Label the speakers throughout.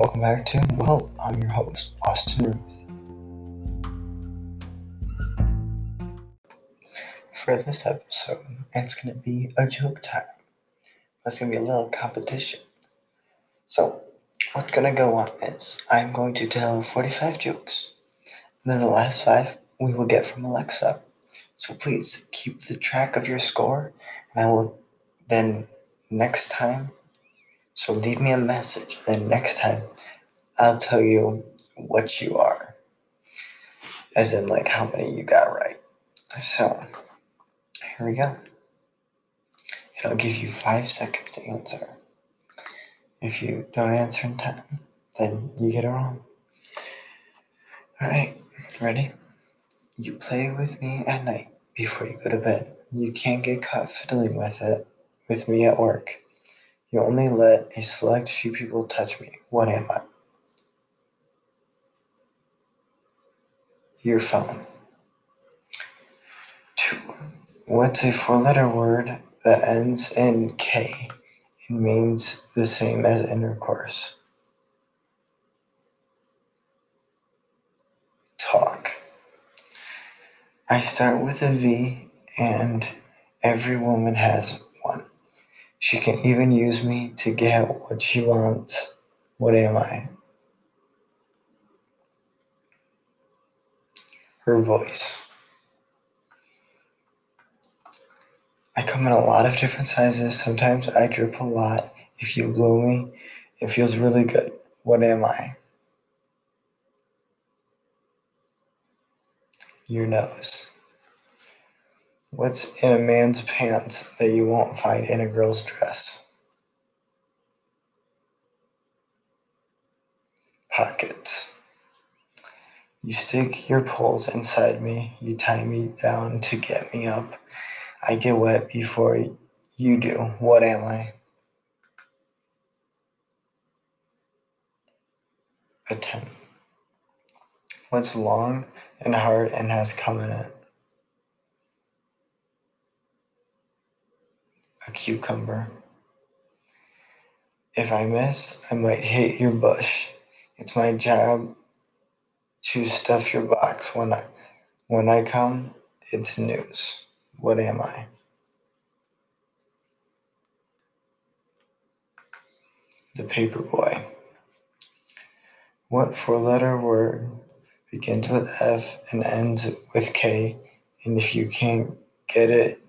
Speaker 1: Welcome back to Well, I'm your host, Austin Ruth. For this episode, it's to be a joke time. It's to be a little competition. So, what's to go on is I'm going to tell 45 jokes, and then the last five we will get from Alexa. So please keep the track of your score, and I will then next time. So leave me a message, and next time I'll tell you what you are, as in like how many you got right. So here we go. And I'll give you five seconds to answer. If you don't answer in time, then you get it wrong. All right, ready? You play with me at night before you go to bed. You can't get caught fiddling with it with me at work. You only let a select few people touch me. What am I? Your phone. Two. What's a four letter word that ends in K and means the same as intercourse? Talk. I start with a V, and every woman has. She can even use me to get what she wants. What am I? Her voice. I come in a lot of different sizes. Sometimes I drip a lot. If you blow me, it feels really good. What am I? Your nose. What's in a man's pants that you won't find in a girl's dress? Pockets. You stick your poles inside me. You tie me down to get me up. I get wet before you do. What am I? A 10. What's long and hard and has come in it? Cucumber. If I miss, I might hit your bush. It's my job to stuff your box. When I when I come, it's news. What am I? The paper boy. What four letter word begins with F and ends with K? And if you can't get it,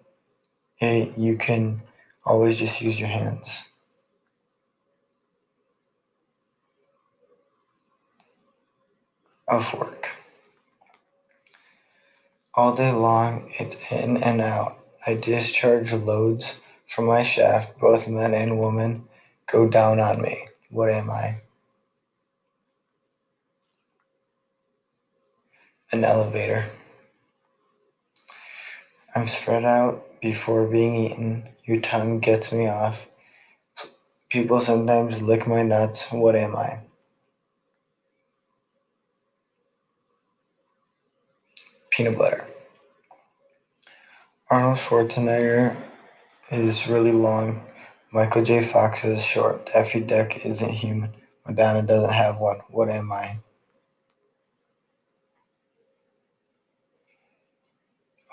Speaker 1: it you can always just use your hands. A fork. All day long, it's in and out. I discharge loads from my shaft. Both men and women go down on me. What am I? An elevator. I'm spread out before being eaten. Your tongue gets me off. People sometimes lick my nuts. What am I? Peanut butter. Arnold Schwarzenegger is really long. Michael J. Fox is short. Daffy Duck isn't human. Madonna doesn't have one. What am I?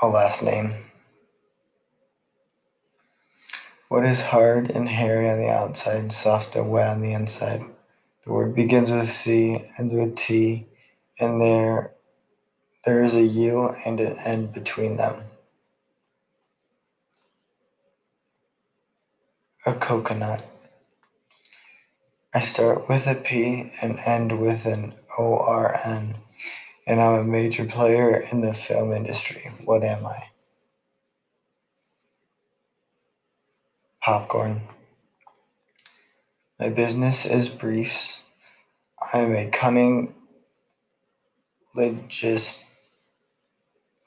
Speaker 1: A last name. What is hard and hairy on the outside, soft and wet on the inside? The word begins with C, ends with T, and there there is a U and an N between them. A coconut. I start with a P and end with an ORN, and I'm a major player in the film industry. What am I? Popcorn. My business is briefs. I am a cunning legist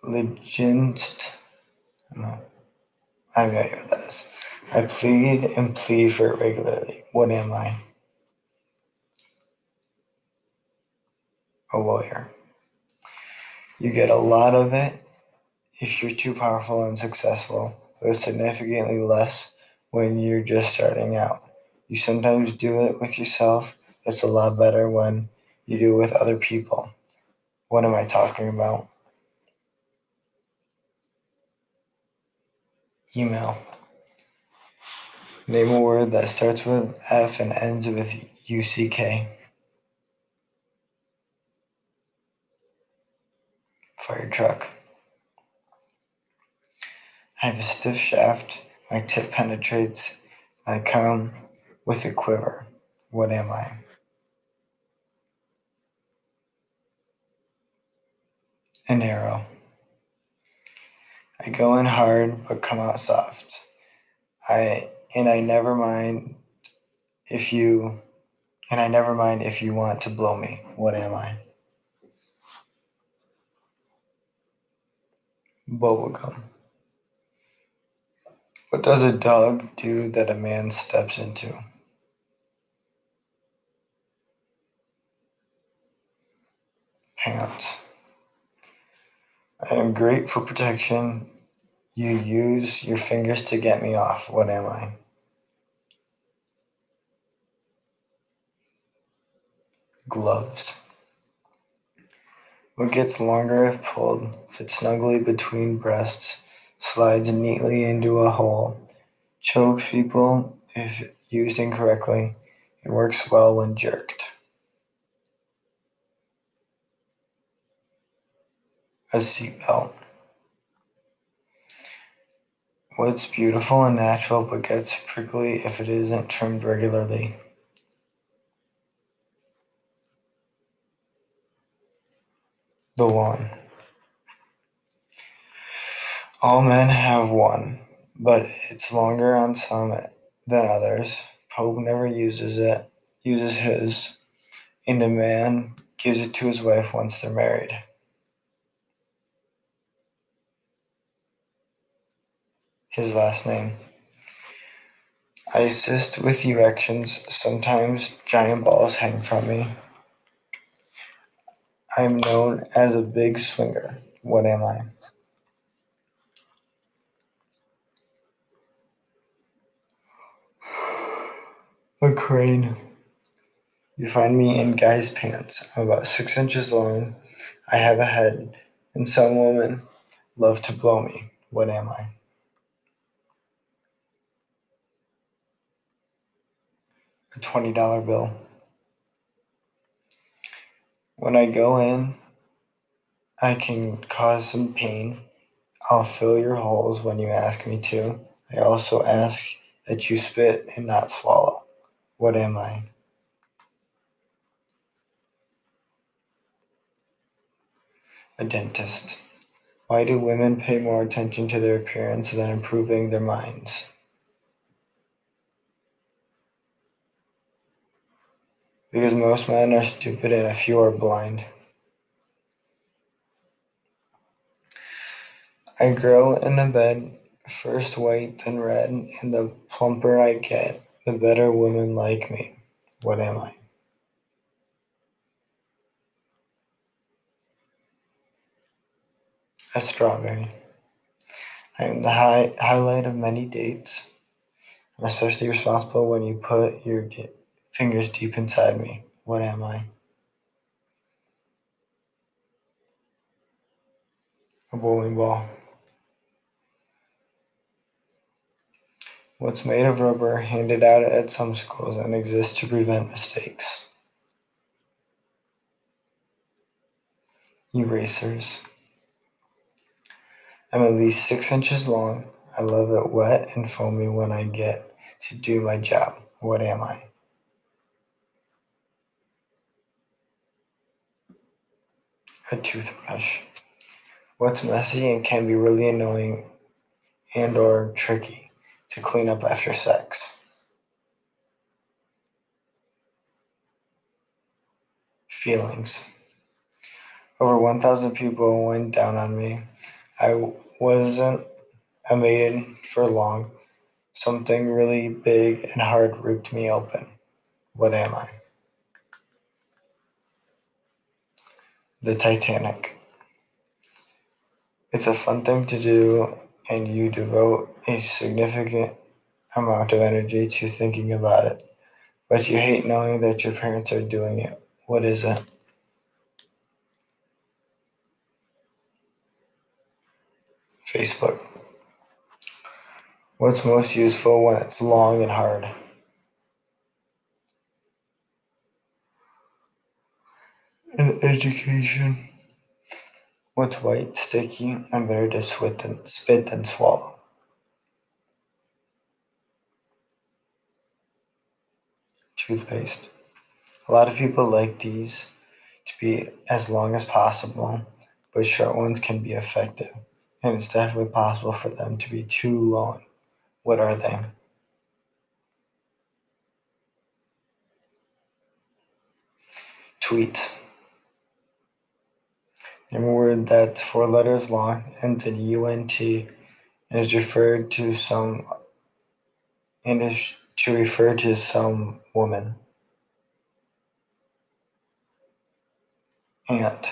Speaker 1: legist. I have no idea what that is. I plead and plead for it regularly. What am I? A lawyer. You get a lot of it if you're too powerful and successful, but significantly less when you're just starting out. You sometimes do it with yourself, It's a lot better when you do it with other people. What am I talking about? Email. Name a word that starts with F and ends with UCK. Fire truck. I have a stiff shaft. My tip penetrates. I come with a quiver. What am I? An arrow. I go in hard but come out soft. I and I never mind if you and I never mind if you want to blow me. What am I? Bubblegum. What does a dog do that a man steps into? Pants. I am great for protection. You use your fingers to get me off. What am I? Gloves. What gets longer if pulled, fits snugly between breasts, slides neatly into a hole, chokes people if used incorrectly, and works well when jerked. A seatbelt. What's beautiful and natural but gets prickly if it isn't trimmed regularly? The lawn. All men have one, but it's longer on some than others. Pope never uses it, uses his, and a man gives it to his wife once they're married. His last name. I assist with erections. Sometimes giant balls hang from me. I am known as a big swinger. What am I? A crane. You find me in guy's pants. I'm about six inches long. I have a head, and some women love to blow me. What am I? A $20 bill. When I go in, I can cause some pain. I'll fill your holes when you ask me to. I also ask that you spit and not swallow. What am I? A dentist. Why do women pay more attention to their appearance than improving their minds? Because most men are stupid and a few are blind. I grow in a bed, first white, then red, and the plumper I get, the better women like me. What am I? A strawberry. I am the high, highlight of many dates. I'm especially responsible when you put your fingers deep inside me. What am I? A bowling ball. What's made of rubber, handed out at some schools, and exists to prevent mistakes. Erasers. I'm at least six inches long. I love it wet and foamy when I get to do my job. What am I? A toothbrush. What's messy and can be really annoying and or tricky to clean up after sex. Feelings. Over 1,000 people went down on me. I wasn't a maiden for long. Something really big and hard ripped me open. What am I? The Titanic. It's a fun thing to do and you devote a significant amount of energy to thinking about it. but you hate knowing that your parents are doing it. What is it? Facebook. What's most useful when it's long and hard? In education. What's white, sticky, and better to spit than, spit than swallow? Toothpaste. A lot of people like these to be as long as possible, but short ones can be effective, and it's definitely possible for them to be too long. What are they? Tweet. Name a word that's four letters long, ends in UNT, and is referred to some and is to refer to some woman. Aunt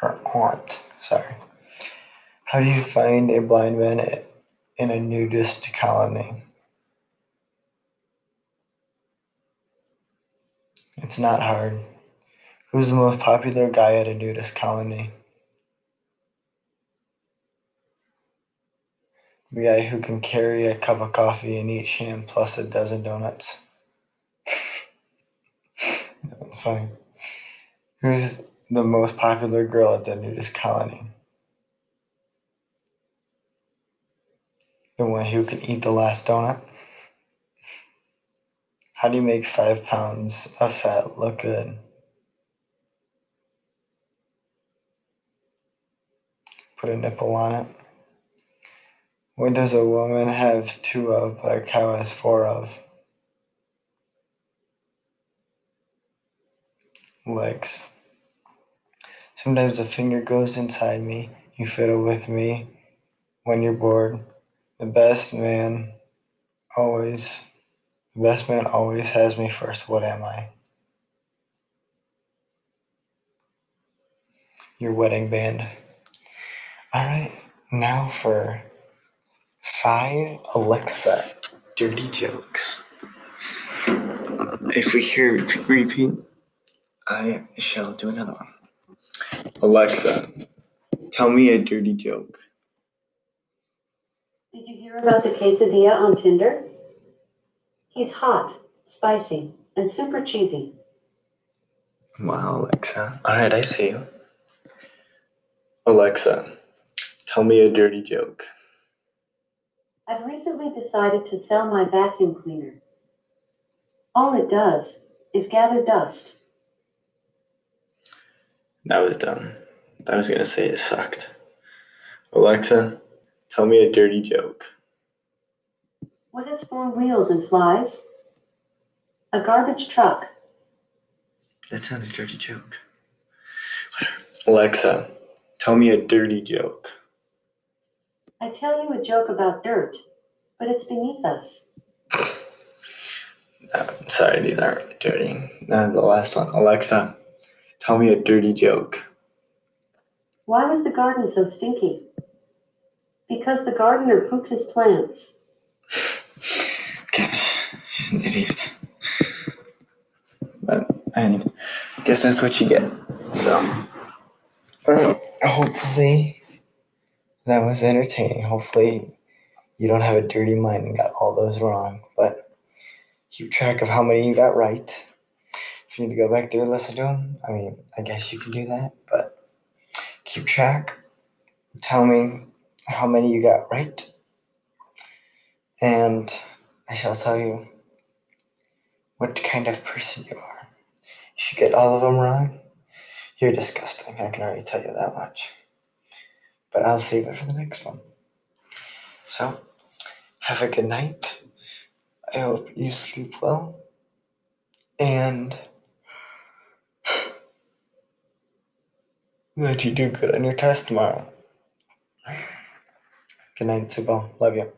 Speaker 1: or aunt, sorry. How do you find a blind man in a nudist colony? It's not hard. Who's the most popular guy at a nudist colony? The guy who can carry a cup of coffee in each hand plus a dozen donuts. That's funny. Who's the most popular girl at the nudist colony? The one who can eat the last donut? How do you make five pounds of fat look good? Put a nipple on it. What does a woman have two of, but a cow has four of? Legs. Sometimes a finger goes inside me. You fiddle with me when you're bored. The best man always, the best man always has me first. What am I? Your wedding band. All right, now for five Alexa dirty jokes. If we hear repeat, I shall do another one. Alexa, tell me a dirty joke.
Speaker 2: Did you hear about the quesadilla on Tinder? He's hot, spicy, and super cheesy.
Speaker 1: Wow, Alexa. All right, I see you. Alexa, tell me a dirty joke.
Speaker 2: I've recently decided to sell my vacuum cleaner. All it does is gather dust.
Speaker 1: That was dumb. I was gonna say it sucked. Alexa, tell me a dirty joke.
Speaker 2: What has four wheels and flies? A garbage truck.
Speaker 1: That's not a dirty joke. Alexa, tell me a dirty joke.
Speaker 2: I tell you a joke about dirt, but it's beneath us.
Speaker 1: Uh, sorry, these aren't dirty. Uh, the last one. Alexa, tell me a dirty joke.
Speaker 2: Why was the garden so stinky? Because the gardener pooped his plants.
Speaker 1: Gosh, she's an idiot. But I guess that's what you get. So, hopefully, that was entertaining. Hopefully, you don't have a dirty mind and got all those wrong. But keep track of how many you got right. If you need to go back there and listen to them, I mean, I guess you can do that. But keep track. Tell me how many you got right. And I shall tell you what kind of person you are. If you get all of them wrong, you're disgusting. I can already tell you that much. But I'll save it for the next one. So, have a good night. I hope you sleep well. And that you do good on your test tomorrow. Good night, Sibel. Love you.